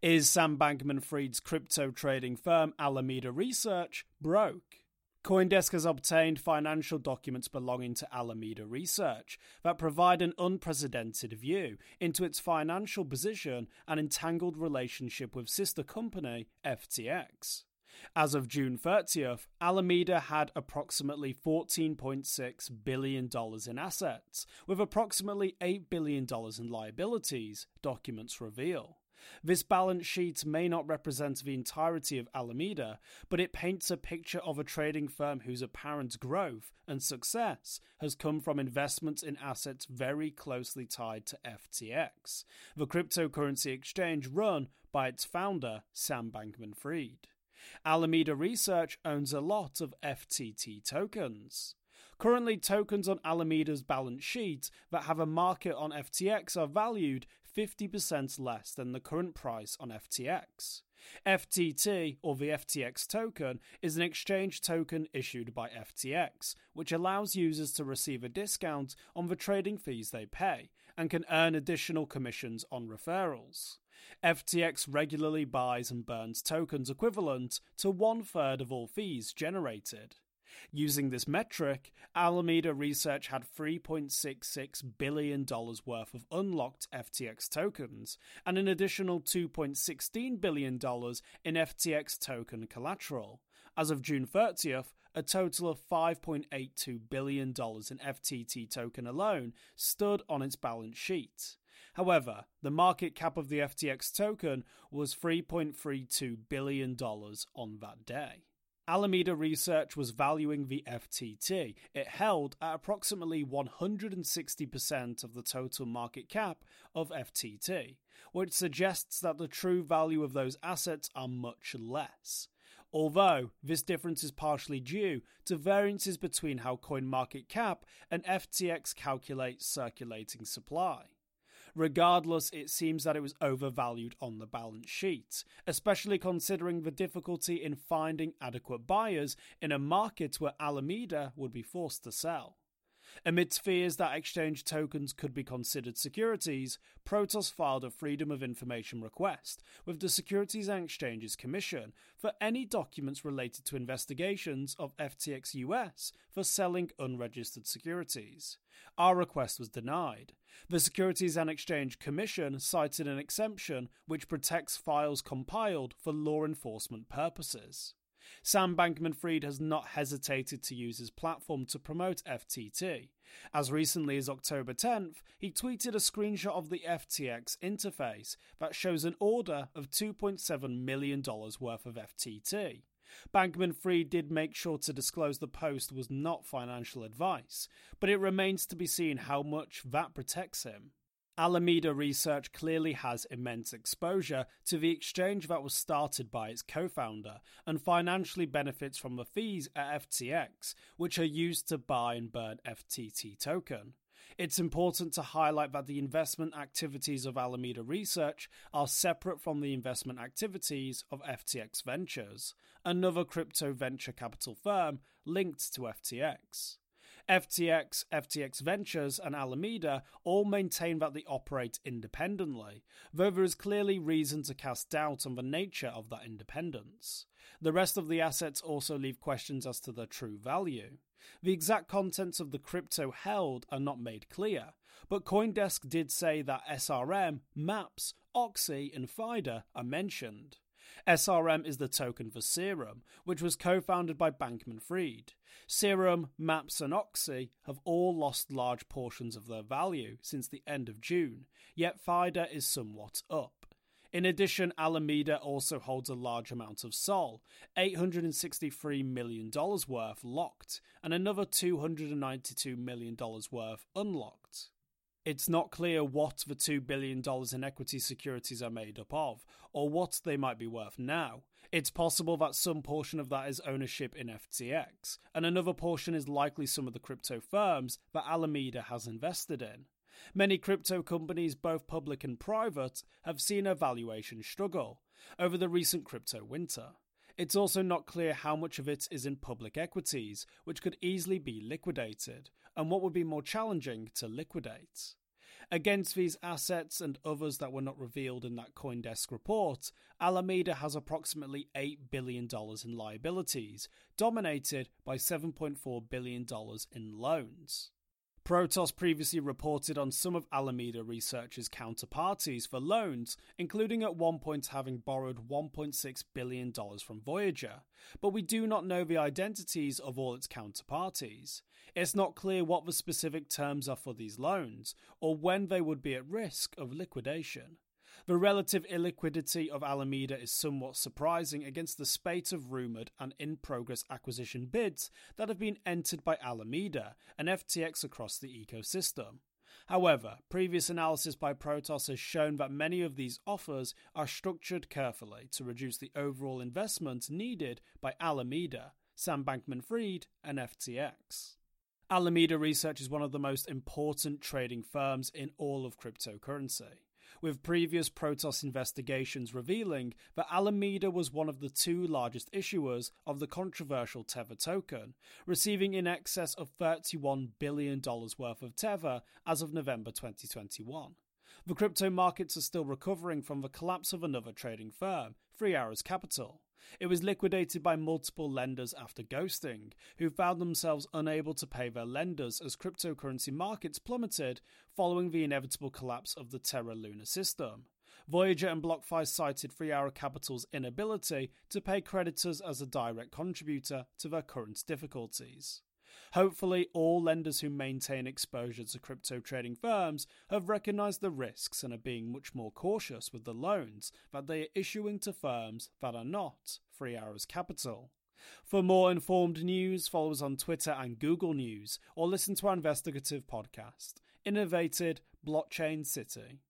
Is Sam Bankman Fried's crypto trading firm Alameda Research broke? CoinDesk has obtained financial documents belonging to Alameda Research that provide an unprecedented view into its financial position and entangled relationship with sister company FTX. As of June 30th, Alameda had approximately $14.6 billion in assets, with approximately $8 billion in liabilities, documents reveal. This balance sheet may not represent the entirety of Alameda, but it paints a picture of a trading firm whose apparent growth and success has come from investments in assets very closely tied to FTX, the cryptocurrency exchange run by its founder, Sam Bankman Fried. Alameda Research owns a lot of FTT tokens. Currently, tokens on Alameda's balance sheet that have a market on FTX are valued 50% less than the current price on FTX. FTT, or the FTX token, is an exchange token issued by FTX, which allows users to receive a discount on the trading fees they pay and can earn additional commissions on referrals. FTX regularly buys and burns tokens equivalent to one third of all fees generated. Using this metric, Alameda Research had $3.66 billion worth of unlocked FTX tokens and an additional $2.16 billion in FTX token collateral. As of June 30th, a total of $5.82 billion in FTT token alone stood on its balance sheet. However, the market cap of the FTX token was $3.32 billion on that day. Alameda Research was valuing the FTT. It held at approximately 160% of the total market cap of FTT, which suggests that the true value of those assets are much less. Although this difference is partially due to variances between how CoinMarketCap and FTX calculate circulating supply. Regardless, it seems that it was overvalued on the balance sheet, especially considering the difficulty in finding adequate buyers in a market where Alameda would be forced to sell. Amidst fears that exchange tokens could be considered securities, Protos filed a Freedom of Information request with the Securities and Exchanges Commission for any documents related to investigations of FTX US for selling unregistered securities. Our request was denied. The Securities and Exchange Commission cited an exemption which protects files compiled for law enforcement purposes. Sam Bankman Fried has not hesitated to use his platform to promote FTT. As recently as October 10th, he tweeted a screenshot of the FTX interface that shows an order of $2.7 million worth of FTT. Bankman Fried did make sure to disclose the post was not financial advice, but it remains to be seen how much that protects him. Alameda Research clearly has immense exposure to the exchange that was started by its co founder and financially benefits from the fees at FTX, which are used to buy and burn FTT token. It's important to highlight that the investment activities of Alameda Research are separate from the investment activities of FTX Ventures, another crypto venture capital firm linked to FTX. FTX, FTX Ventures, and Alameda all maintain that they operate independently, though there is clearly reason to cast doubt on the nature of that independence. The rest of the assets also leave questions as to their true value. The exact contents of the crypto held are not made clear, but CoinDesk did say that SRM, MAPS, Oxy, and FIDA are mentioned. SRM is the token for Serum, which was co founded by Bankman Fried. Serum, MAPS, and Oxy have all lost large portions of their value since the end of June, yet FIDA is somewhat up. In addition, Alameda also holds a large amount of SOL, $863 million worth locked, and another $292 million worth unlocked. It's not clear what the $2 billion in equity securities are made up of, or what they might be worth now. It's possible that some portion of that is ownership in FTX, and another portion is likely some of the crypto firms that Alameda has invested in. Many crypto companies, both public and private, have seen a valuation struggle over the recent crypto winter. It's also not clear how much of it is in public equities, which could easily be liquidated, and what would be more challenging to liquidate. Against these assets and others that were not revealed in that CoinDesk report, Alameda has approximately $8 billion in liabilities, dominated by $7.4 billion in loans. Protos previously reported on some of Alameda Research's counterparties for loans, including at one point having borrowed $1.6 billion from Voyager, but we do not know the identities of all its counterparties. It's not clear what the specific terms are for these loans, or when they would be at risk of liquidation. The relative illiquidity of Alameda is somewhat surprising against the spate of rumoured and in progress acquisition bids that have been entered by Alameda and FTX across the ecosystem. However, previous analysis by Protos has shown that many of these offers are structured carefully to reduce the overall investment needed by Alameda, Sam Bankman Fried, and FTX. Alameda Research is one of the most important trading firms in all of cryptocurrency with previous Protos investigations revealing that Alameda was one of the two largest issuers of the controversial Tether token, receiving in excess of $31 billion worth of Tether as of November 2021. The crypto markets are still recovering from the collapse of another trading firm, Three Arrows Capital. It was liquidated by multiple lenders after ghosting, who found themselves unable to pay their lenders as cryptocurrency markets plummeted following the inevitable collapse of the Terra Luna system. Voyager and BlockFi cited Three Arrow Capital's inability to pay creditors as a direct contributor to their current difficulties. Hopefully, all lenders who maintain exposure to crypto trading firms have recognized the risks and are being much more cautious with the loans that they are issuing to firms that are not Three Arrows Capital. For more informed news, follow us on Twitter and Google News, or listen to our investigative podcast, Innovated Blockchain City.